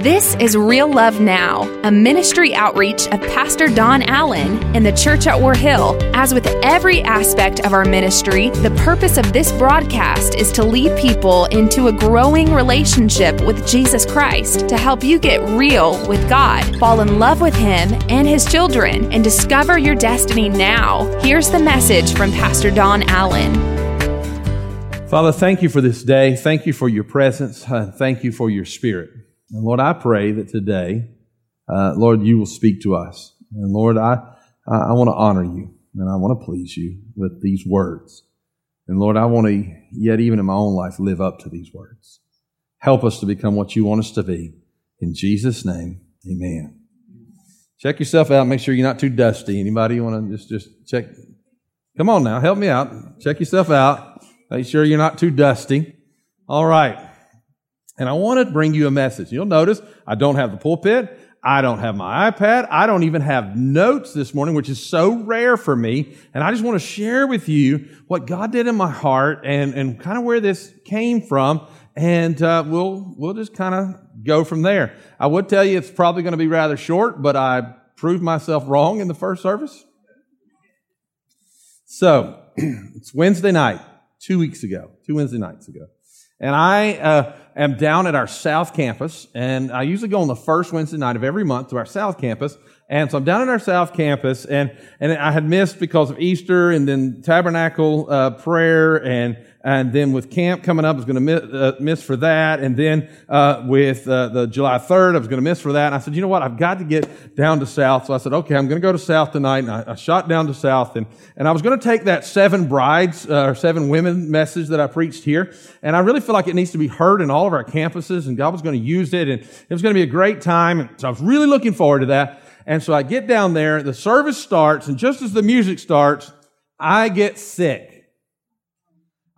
This is Real Love Now, a ministry outreach of Pastor Don Allen in the church at War Hill. As with every aspect of our ministry, the purpose of this broadcast is to lead people into a growing relationship with Jesus Christ to help you get real with God, fall in love with Him and His children, and discover your destiny now. Here's the message from Pastor Don Allen. Father, thank you for this day. Thank you for your presence. Thank you for your spirit. And Lord, I pray that today, uh, Lord, you will speak to us. And Lord, I, I, want to honor you and I want to please you with these words. And Lord, I want to, yet even in my own life, live up to these words. Help us to become what you want us to be. In Jesus' name, amen. Check yourself out. Make sure you're not too dusty. Anybody want to just, just check? Come on now. Help me out. Check yourself out. Make sure you're not too dusty. All right. And I want to bring you a message. You'll notice I don't have the pulpit. I don't have my iPad. I don't even have notes this morning, which is so rare for me. And I just want to share with you what God did in my heart and, and kind of where this came from. And uh, we'll, we'll just kind of go from there. I would tell you it's probably going to be rather short, but I proved myself wrong in the first service. So it's Wednesday night, two weeks ago, two Wednesday nights ago. And I uh, am down at our South Campus, and I usually go on the first Wednesday night of every month to our South Campus. And so I'm down at our South Campus, and, and I had missed because of Easter and then Tabernacle uh, prayer and and then with camp coming up, I was going to miss, uh, miss for that. And then uh, with uh, the July 3rd, I was going to miss for that. And I said, you know what? I've got to get down to South. So I said, okay, I'm going to go to South tonight. And I, I shot down to South. And, and I was going to take that seven brides uh, or seven women message that I preached here. And I really feel like it needs to be heard in all of our campuses. And God was going to use it. And it was going to be a great time. And so I was really looking forward to that. And so I get down there, the service starts, and just as the music starts, I get sick.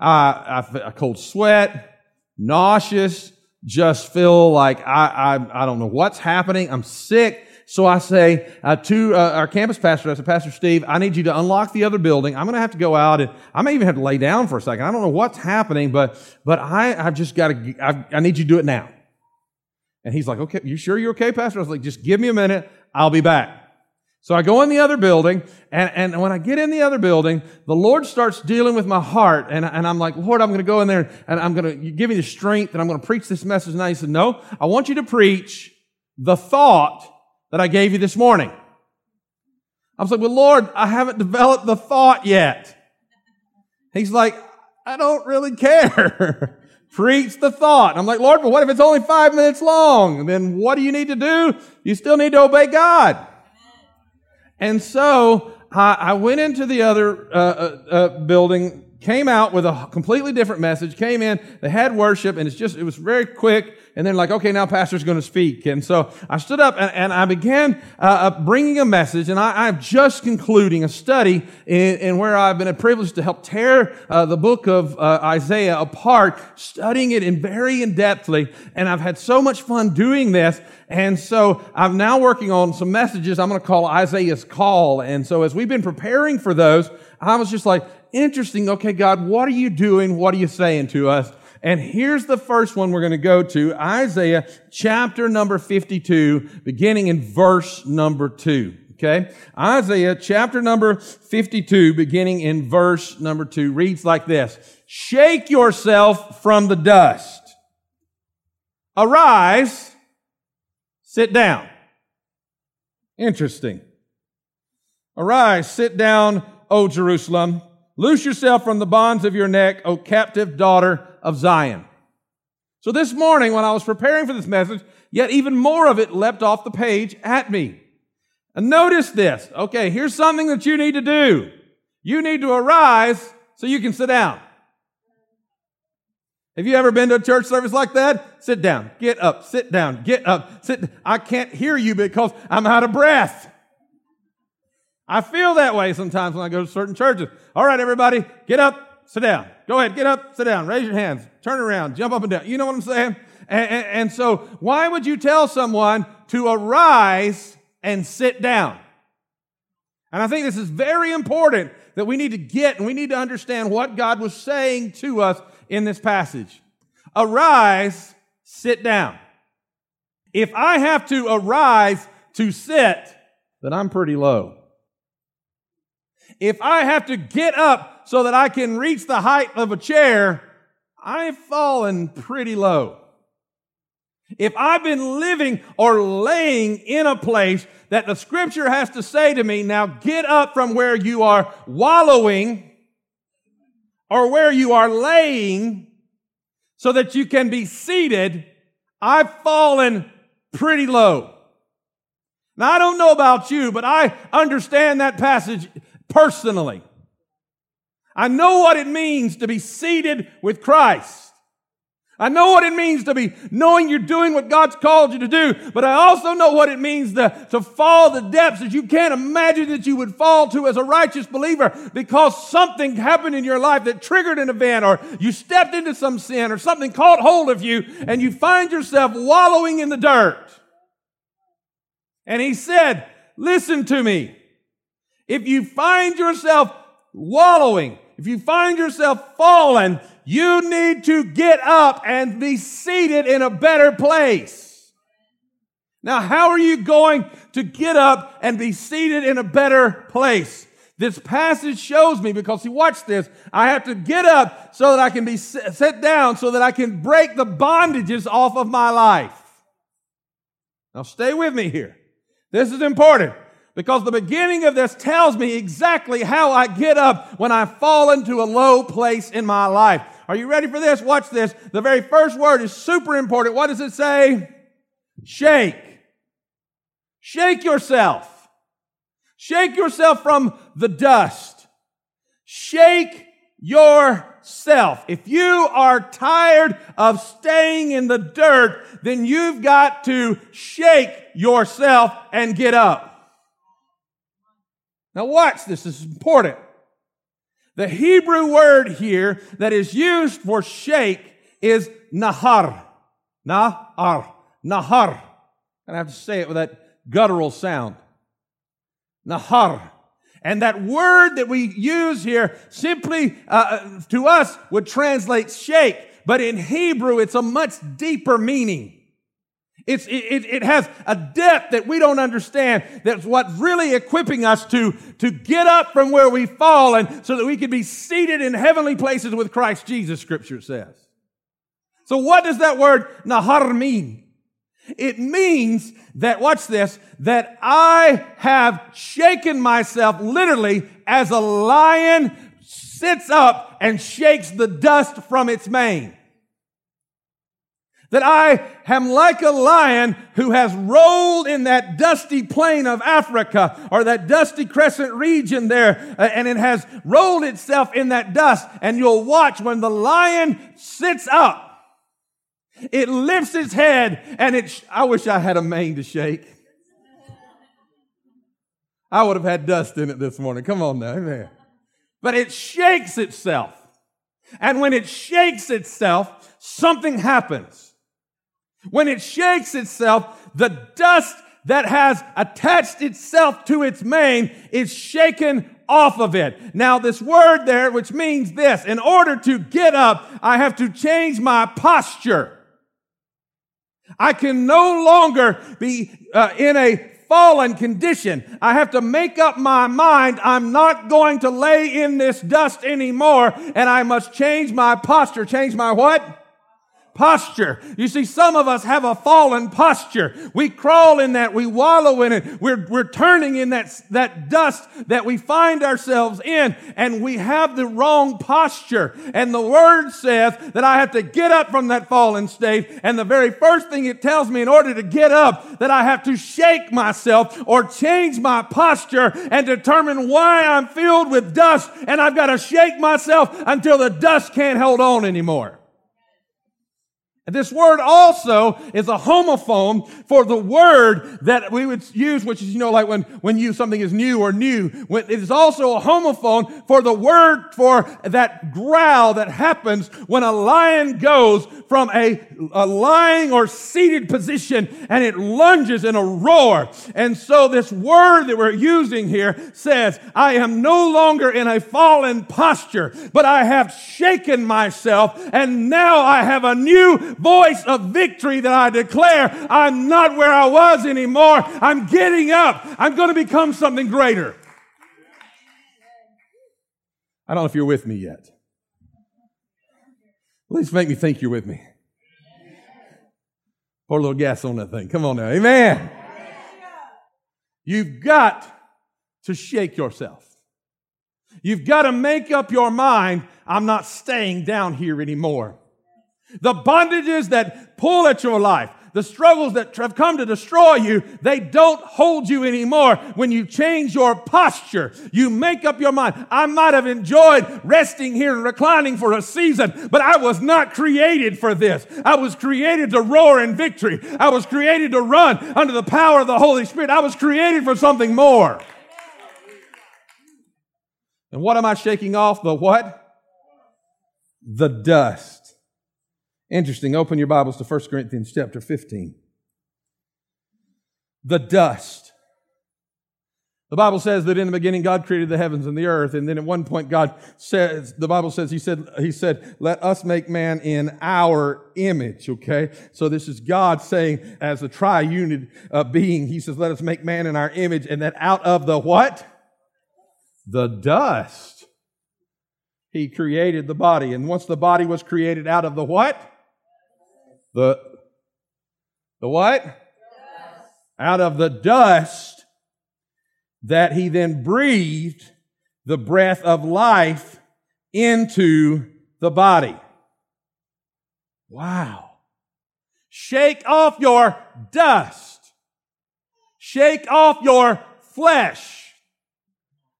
I, I, a cold sweat, nauseous, just feel like I, I, I don't know what's happening. I'm sick. So I say uh, to uh, our campus pastor, I said, Pastor Steve, I need you to unlock the other building. I'm going to have to go out and I may even have to lay down for a second. I don't know what's happening, but, but I, I've just got to, I, I need you to do it now. And he's like, okay, you sure you're okay, Pastor? I was like, just give me a minute. I'll be back. So I go in the other building, and, and when I get in the other building, the Lord starts dealing with my heart, and, and I'm like, Lord, I'm going to go in there, and I'm going to give me the strength, and I'm going to preach this message. And he said, No, I want you to preach the thought that I gave you this morning. I was like, Well, Lord, I haven't developed the thought yet. He's like, I don't really care. preach the thought. I'm like, Lord, but what if it's only five minutes long? And then what do you need to do? You still need to obey God. And so I, I went into the other uh, uh, uh, building, came out with a completely different message, came in, they had worship, and it's just, it was very quick. And then like, okay, now pastor's going to speak. And so I stood up and, and I began uh, uh bringing a message. And I, am just concluding a study in, in, where I've been privileged to help tear uh, the book of uh, Isaiah apart, studying it in very in depthly. And I've had so much fun doing this. And so I'm now working on some messages I'm going to call Isaiah's call. And so as we've been preparing for those, I was just like, interesting. Okay, God, what are you doing? What are you saying to us? And here's the first one we're going to go to Isaiah chapter number 52, beginning in verse number 2. Okay? Isaiah chapter number 52, beginning in verse number 2, reads like this Shake yourself from the dust. Arise, sit down. Interesting. Arise, sit down, O Jerusalem. Loose yourself from the bonds of your neck, O captive daughter of Zion. So this morning, when I was preparing for this message, yet even more of it leapt off the page at me. And notice this. Okay, here's something that you need to do. You need to arise so you can sit down. Have you ever been to a church service like that? Sit down, get up, sit down, get up, sit. I can't hear you because I'm out of breath. I feel that way sometimes when I go to certain churches. All right, everybody, get up, sit down. Go ahead, get up, sit down, raise your hands, turn around, jump up and down. You know what I'm saying? And, and, and so, why would you tell someone to arise and sit down? And I think this is very important that we need to get and we need to understand what God was saying to us in this passage. Arise, sit down. If I have to arise to sit, then I'm pretty low. If I have to get up so that I can reach the height of a chair, I've fallen pretty low. If I've been living or laying in a place that the scripture has to say to me, now get up from where you are wallowing or where you are laying so that you can be seated, I've fallen pretty low. Now, I don't know about you, but I understand that passage personally. I know what it means to be seated with Christ. I know what it means to be knowing you're doing what God's called you to do, but I also know what it means to, to fall the depths that you can't imagine that you would fall to as a righteous believer because something happened in your life that triggered an event or you stepped into some sin or something caught hold of you and you find yourself wallowing in the dirt. And he said, listen to me. If you find yourself wallowing, if you find yourself fallen, you need to get up and be seated in a better place. Now, how are you going to get up and be seated in a better place? This passage shows me because see, watch this. I have to get up so that I can be set down so that I can break the bondages off of my life. Now, stay with me here. This is important because the beginning of this tells me exactly how I get up when I fall into a low place in my life. Are you ready for this? Watch this. The very first word is super important. What does it say? Shake. Shake yourself. Shake yourself from the dust. Shake yourself. If you are tired of staying in the dirt, then you've got to shake yourself and get up. Now watch this, this is important. The Hebrew word here that is used for shake is nahar. Nahar. Nahar. And I have to say it with that guttural sound. Nahar. And that word that we use here simply uh, uh to us would translate shake, but in Hebrew it's a much deeper meaning. It's, it, it has a depth that we don't understand. That's what's really equipping us to, to get up from where we've fallen so that we can be seated in heavenly places with Christ Jesus, scripture says. So what does that word nahar mean? It means that, watch this, that I have shaken myself literally as a lion sits up and shakes the dust from its mane that I am like a lion who has rolled in that dusty plain of Africa or that dusty crescent region there, uh, and it has rolled itself in that dust. And you'll watch when the lion sits up, it lifts its head and it, sh- I wish I had a mane to shake. I would have had dust in it this morning. Come on now. Amen. But it shakes itself. And when it shakes itself, something happens. When it shakes itself, the dust that has attached itself to its mane is shaken off of it. Now, this word there, which means this, in order to get up, I have to change my posture. I can no longer be uh, in a fallen condition. I have to make up my mind. I'm not going to lay in this dust anymore, and I must change my posture. Change my what? Posture. You see, some of us have a fallen posture. We crawl in that, we wallow in it, we're, we're turning in that, that dust that we find ourselves in, and we have the wrong posture. And the word says that I have to get up from that fallen state, and the very first thing it tells me in order to get up, that I have to shake myself or change my posture and determine why I'm filled with dust, and I've got to shake myself until the dust can't hold on anymore. This word also is a homophone for the word that we would use, which is, you know, like when, when you, something is new or new. It is also a homophone for the word for that growl that happens when a lion goes from a, a lying or seated position and it lunges in a roar. And so this word that we're using here says, I am no longer in a fallen posture, but I have shaken myself and now I have a new voice of victory that I declare I'm not where I was anymore. I'm getting up. I'm going to become something greater. I don't know if you're with me yet. At least make me think you're with me. Pour a little gas on that thing. Come on now. Amen. You've got to shake yourself. You've got to make up your mind, I'm not staying down here anymore. The bondages that pull at your life, the struggles that have come to destroy you, they don't hold you anymore when you change your posture. You make up your mind. I might have enjoyed resting here and reclining for a season, but I was not created for this. I was created to roar in victory. I was created to run under the power of the Holy Spirit. I was created for something more. And what am I shaking off? The what? The dust. Interesting. Open your Bibles to 1 Corinthians chapter 15. The dust. The Bible says that in the beginning God created the heavens and the earth, and then at one point God says, the Bible says, He said, He said, let us make man in our image, okay? So this is God saying, as a triune uh, being, He says, let us make man in our image, and that out of the what? The dust. He created the body. And once the body was created out of the what? The, the what? Dust. Out of the dust that he then breathed the breath of life into the body. Wow. Shake off your dust. Shake off your flesh.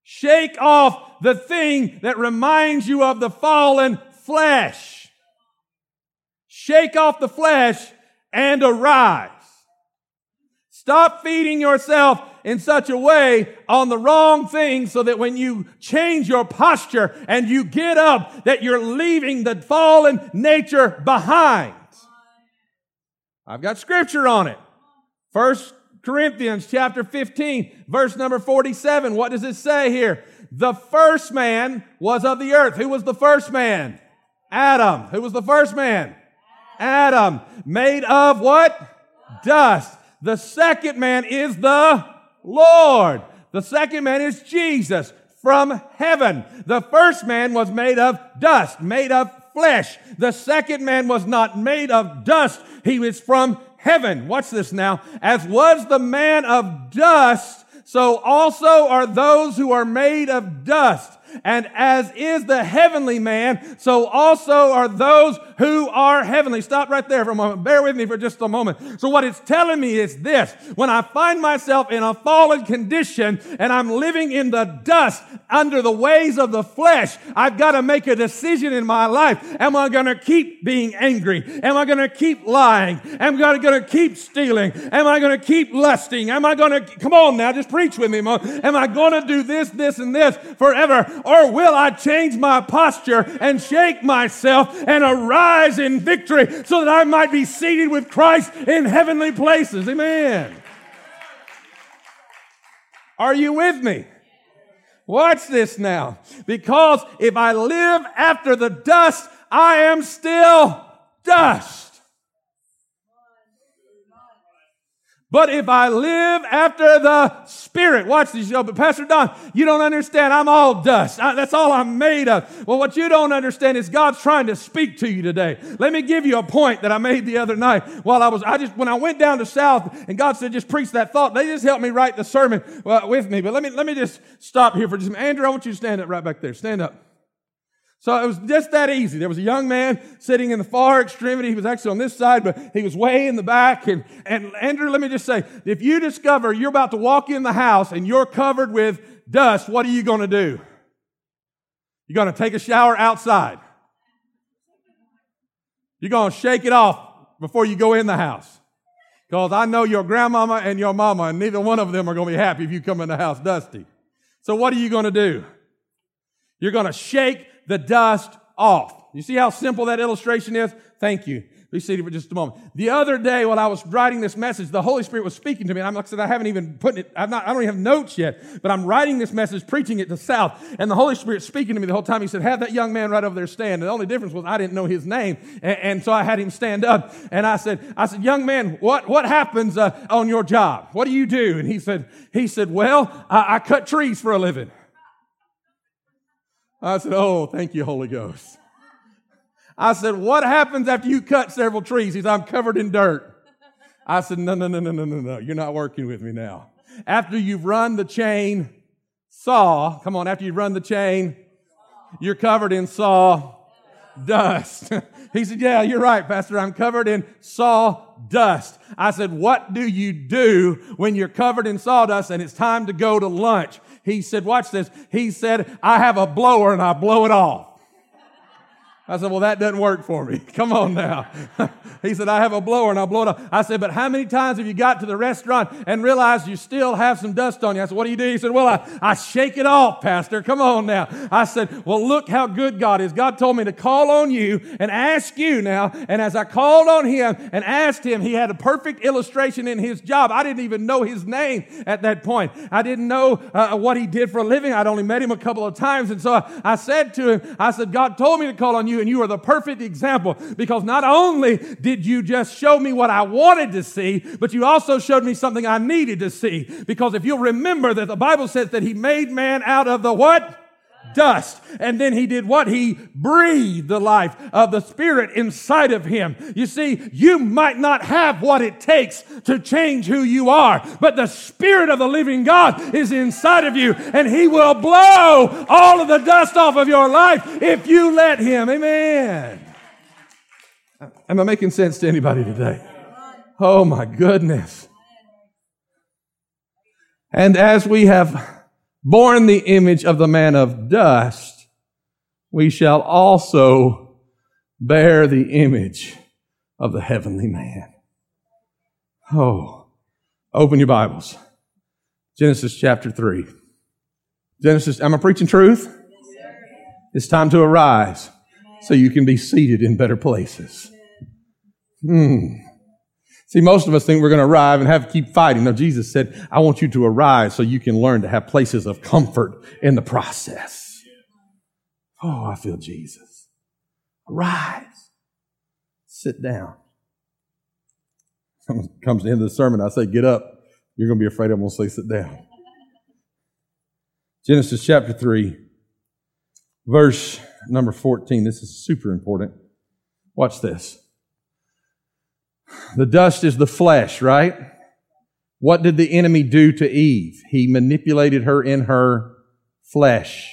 Shake off the thing that reminds you of the fallen flesh. Shake off the flesh and arise. Stop feeding yourself in such a way on the wrong thing so that when you change your posture and you get up, that you're leaving the fallen nature behind. I've got scripture on it. First Corinthians chapter 15, verse number 47. What does it say here? The first man was of the earth. Who was the first man? Adam. Who was the first man? Adam, made of what? Dust. The second man is the Lord. The second man is Jesus from heaven. The first man was made of dust, made of flesh. The second man was not made of dust. He was from heaven. Watch this now. As was the man of dust, so also are those who are made of dust. And as is the heavenly man, so also are those who are heavenly. Stop right there for a moment. Bear with me for just a moment. So what it's telling me is this. When I find myself in a fallen condition and I'm living in the dust under the ways of the flesh, I've got to make a decision in my life. Am I going to keep being angry? Am I going to keep lying? Am I going to keep stealing? Am I going to keep lusting? Am I going to, come on now, just preach with me. Am I going to do this, this, and this forever? Or will I change my posture and shake myself and arise in victory so that I might be seated with Christ in heavenly places? Amen. Are you with me? Watch this now. Because if I live after the dust, I am still dust. But if I live after the Spirit, watch this, but Pastor Don, you don't understand. I'm all dust. I, that's all I'm made of. Well, what you don't understand is God's trying to speak to you today. Let me give you a point that I made the other night while I was, I just, when I went down to South and God said, just preach that thought, they just helped me write the sermon uh, with me. But let me, let me just stop here for just a minute. Andrew, I want you to stand up right back there. Stand up. So it was just that easy. There was a young man sitting in the far extremity. He was actually on this side, but he was way in the back. And, and Andrew, let me just say, if you discover you're about to walk in the house and you're covered with dust, what are you going to do? You're going to take a shower outside. You're going to shake it off before you go in the house. Because I know your grandmama and your mama, and neither one of them are going to be happy if you come in the house dusty. So what are you going to do? You're going to shake the dust off. You see how simple that illustration is? Thank you. Be seated for just a moment. The other day, while I was writing this message, the Holy Spirit was speaking to me. And I'm like I said, I haven't even put it, I'm not, I don't even have notes yet, but I'm writing this message, preaching it to South. And the Holy Spirit speaking to me the whole time. He said, Have that young man right over there stand. And the only difference was I didn't know his name. And, and so I had him stand up. And I said, I said, Young man, what, what happens uh, on your job? What do you do? And he said, he said, Well, I, I cut trees for a living. I said, Oh, thank you, Holy Ghost. I said, What happens after you cut several trees? He said, I'm covered in dirt. I said, No, no, no, no, no, no, no. You're not working with me now. After you've run the chain saw, come on, after you've run the chain, you're covered in saw dust. he said, Yeah, you're right, Pastor. I'm covered in sawdust. I said, What do you do when you're covered in sawdust and it's time to go to lunch? He said, Watch this. He said, I have a blower and I blow it off. I said, Well, that doesn't work for me. Come on now. he said, I have a blower and I'll blow it up. I said, But how many times have you got to the restaurant and realized you still have some dust on you? I said, What do you do? He said, Well, I, I shake it off, Pastor. Come on now. I said, Well, look how good God is. God told me to call on you and ask you now. And as I called on him and asked him, he had a perfect illustration in his job. I didn't even know his name at that point. I didn't know uh, what he did for a living. I'd only met him a couple of times. And so I, I said to him, I said, God told me to call on you you, and you are the perfect example because not only did you just show me what I wanted to see, but you also showed me something I needed to see. Because if you'll remember that the Bible says that He made man out of the what? Dust. And then he did what? He breathed the life of the Spirit inside of him. You see, you might not have what it takes to change who you are, but the Spirit of the living God is inside of you, and he will blow all of the dust off of your life if you let him. Amen. Am I making sense to anybody today? Oh my goodness. And as we have born the image of the man of dust, we shall also bear the image of the heavenly man. Oh, open your Bibles. Genesis chapter 3. Genesis, am I preaching truth? It's time to arise so you can be seated in better places. Hmm. See, most of us think we're going to arrive and have to keep fighting. No, Jesus said, I want you to arise so you can learn to have places of comfort in the process. Oh, I feel Jesus. Arise. Sit down. Comes the end of the sermon, I say, get up. You're going to be afraid I'm going to say sit down. Genesis chapter 3, verse number 14. This is super important. Watch this. The dust is the flesh, right? What did the enemy do to Eve? He manipulated her in her flesh.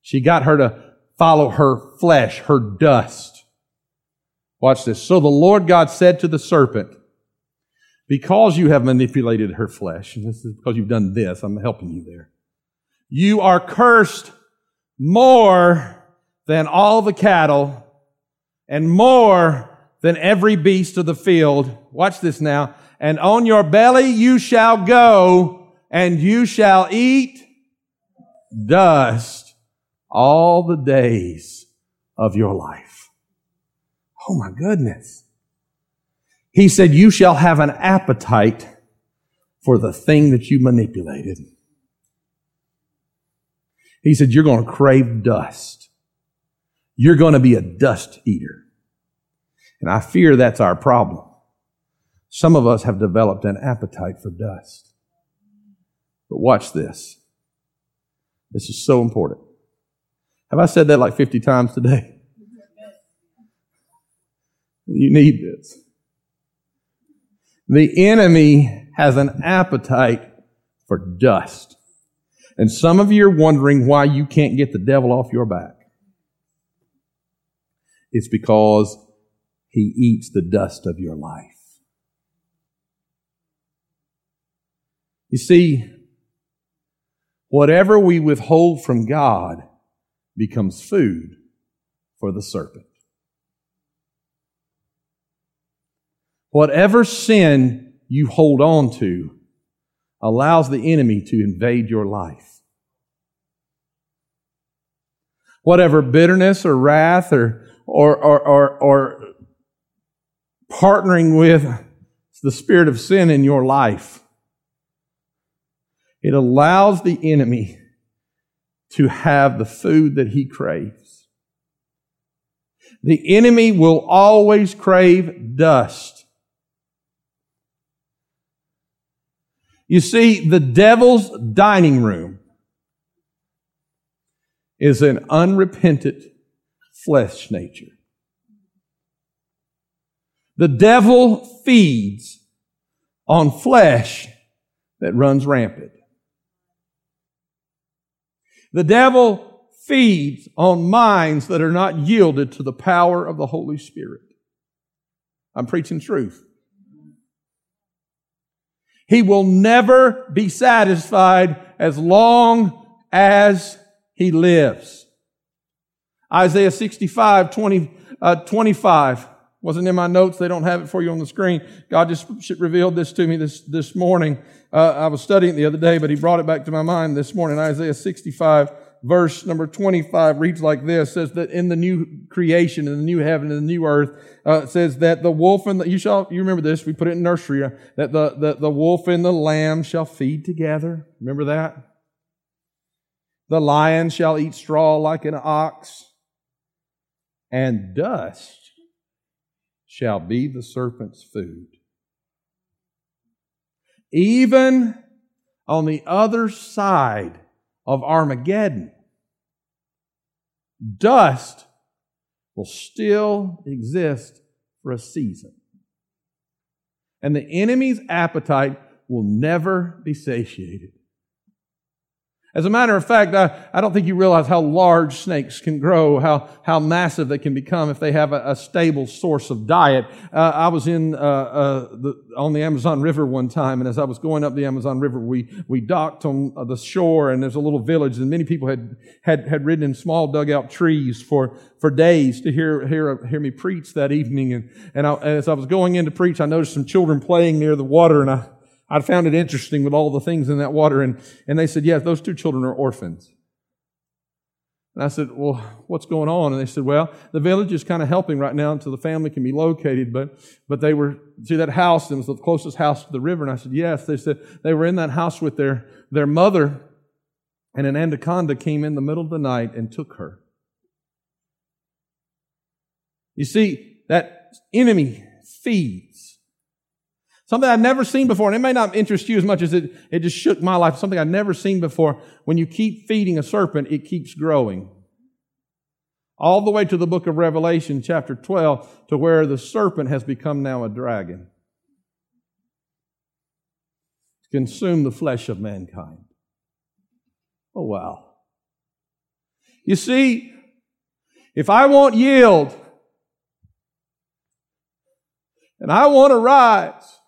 She got her to follow her flesh, her dust. Watch this. So the Lord God said to the serpent, because you have manipulated her flesh, and this is because you've done this, I'm helping you there. You are cursed more than all the cattle and more than every beast of the field. Watch this now. And on your belly you shall go and you shall eat dust all the days of your life. Oh my goodness. He said, you shall have an appetite for the thing that you manipulated. He said, you're going to crave dust. You're going to be a dust eater. And I fear that's our problem. Some of us have developed an appetite for dust. But watch this. This is so important. Have I said that like 50 times today? You need this. The enemy has an appetite for dust. And some of you are wondering why you can't get the devil off your back. It's because he eats the dust of your life. You see, whatever we withhold from God becomes food for the serpent. Whatever sin you hold on to allows the enemy to invade your life. Whatever bitterness or wrath or, or, or, or, partnering with the spirit of sin in your life. It allows the enemy to have the food that he craves. The enemy will always crave dust. You see, the devil's dining room is an unrepentant flesh nature. The devil feeds on flesh that runs rampant. The devil feeds on minds that are not yielded to the power of the Holy Spirit. I'm preaching truth. He will never be satisfied as long as he lives. Isaiah 65, 20, uh, 25 wasn't in my notes. They don't have it for you on the screen. God just revealed this to me this, this morning. Uh, I was studying it the other day, but he brought it back to my mind this morning. Isaiah 65 verse number 25 reads like this, says that in the new creation, in the new heaven, in the new earth, uh, says that the wolf and the, you shall, you remember this, we put it in nursery, uh, that the, the, the wolf and the lamb shall feed together. Remember that? The lion shall eat straw like an ox, and dust shall be the serpent's food. Even on the other side of Armageddon, dust will still exist for a season. And the enemy's appetite will never be satiated. As a matter of fact, I, I don't think you realize how large snakes can grow, how, how massive they can become if they have a, a stable source of diet. Uh, I was in, uh, uh, the, on the Amazon River one time, and as I was going up the Amazon River, we, we docked on uh, the shore, and there's a little village, and many people had, had, had ridden in small dugout trees for, for days to hear, hear, hear me preach that evening. And, and I, as I was going in to preach, I noticed some children playing near the water, and I, I found it interesting with all the things in that water. And, and they said, yes, those two children are orphans. And I said, well, what's going on? And they said, well, the village is kind of helping right now until the family can be located. But, but they were, see that house, it was the closest house to the river. And I said, yes. They said they were in that house with their, their mother and an anaconda came in the middle of the night and took her. You see, that enemy feeds. Something I've never seen before, and it may not interest you as much as it, it just shook my life. Something I've never seen before. When you keep feeding a serpent, it keeps growing. All the way to the book of Revelation, chapter 12, to where the serpent has become now a dragon. Consume the flesh of mankind. Oh, wow. You see, if I want yield, and I want to rise,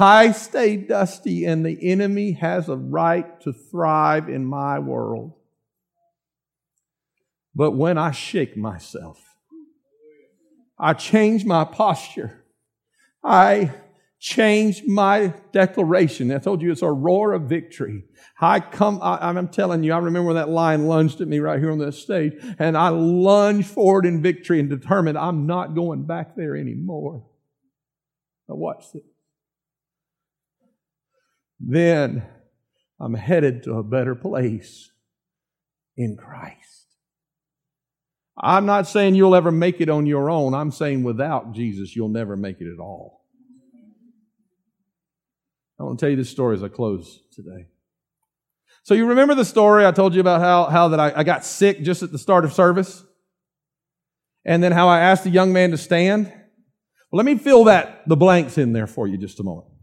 I stay dusty, and the enemy has a right to thrive in my world. But when I shake myself, I change my posture. I change my declaration. I told you it's a roar of victory. I come, I, am telling you, I remember that lion lunged at me right here on this stage, and I lunged forward in victory and determined I'm not going back there anymore. Now watch this then I'm headed to a better place in Christ. I'm not saying you'll ever make it on your own. I'm saying without Jesus, you'll never make it at all. I want to tell you this story as I close today. So you remember the story I told you about how, how that I, I got sick just at the start of service? And then how I asked the young man to stand? Well, let me fill that, the blanks in there for you just a moment.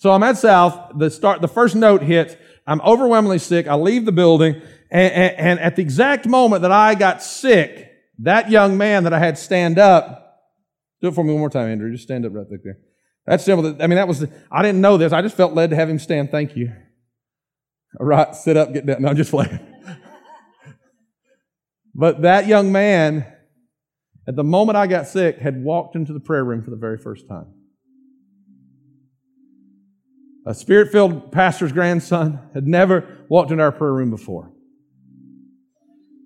So I'm at South. The start, the first note hits. I'm overwhelmingly sick. I leave the building. And, and, and, at the exact moment that I got sick, that young man that I had stand up, do it for me one more time, Andrew. Just stand up right there. That's simple. I mean, that was, I didn't know this. I just felt led to have him stand. Thank you. All right, sit up, get down. No, I'm just playing. but that young man, at the moment I got sick, had walked into the prayer room for the very first time a spirit filled pastor's grandson, had never walked into our prayer room before.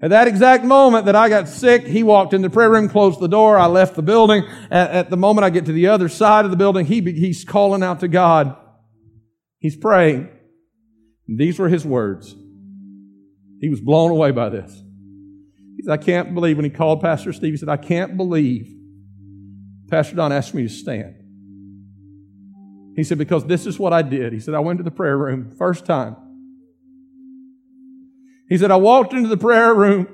At that exact moment that I got sick, he walked in the prayer room, closed the door. I left the building. At, the moment I get to the other side of the building, he, he's calling out to God. He's praying. These were his words. He was blown away by this. He said, I can't believe when he called Pastor Steve, he said, I can't believe Pastor Don asked me to stand. He said, because this is what I did. He said, I went to the prayer room first time. He said, I walked into the prayer room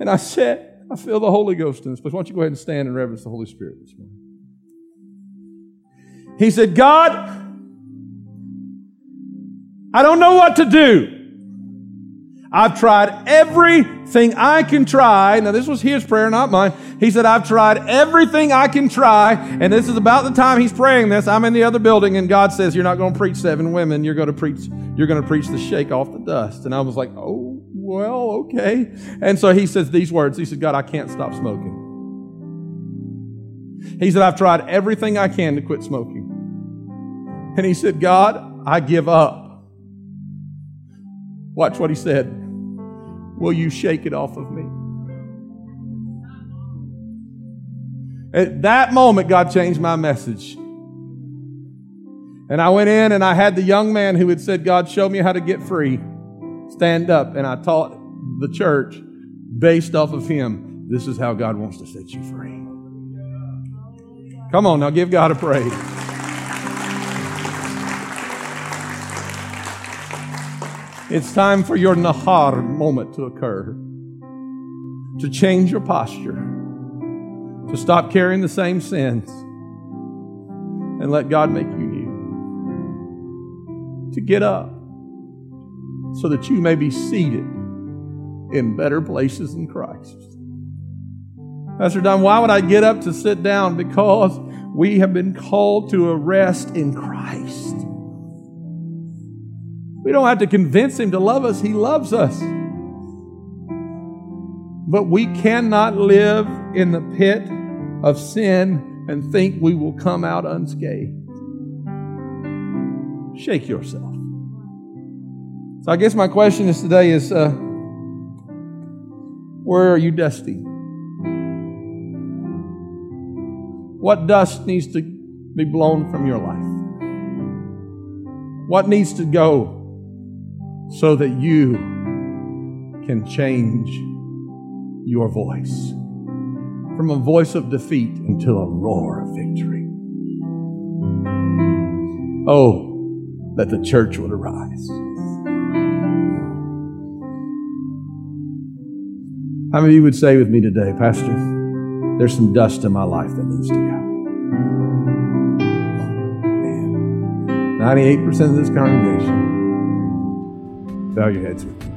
and I said, I feel the Holy Ghost in this place. Why don't you go ahead and stand and reverence the Holy Spirit this morning? He said, God, I don't know what to do. I've tried everything I can try. Now, this was his prayer, not mine. He said, I've tried everything I can try. And this is about the time he's praying this. I'm in the other building, and God says, You're not going to preach seven women. You're going to preach, you're going to preach the shake off the dust. And I was like, Oh, well, okay. And so he says these words. He said, God, I can't stop smoking. He said, I've tried everything I can to quit smoking. And he said, God, I give up. Watch what he said. Will you shake it off of me? At that moment, God changed my message. And I went in and I had the young man who had said, God, show me how to get free, stand up. And I taught the church based off of him. This is how God wants to set you free. Come on now, give God a praise. It's time for your Nahar moment to occur. To change your posture. To stop carrying the same sins. And let God make you new. To get up so that you may be seated in better places in Christ. Pastor Don, why would I get up to sit down? Because we have been called to a rest in Christ. We don't have to convince him to love us, he loves us. But we cannot live in the pit of sin and think we will come out unscathed. Shake yourself. So I guess my question is today is uh, where are you dusty? What dust needs to be blown from your life? What needs to go so that you can change your voice from a voice of defeat into a roar of victory. Oh, that the church would arise. How many of you would say with me today, Pastor, there's some dust in my life that needs to go? Man, 98% of this congregation Bow your heads with me.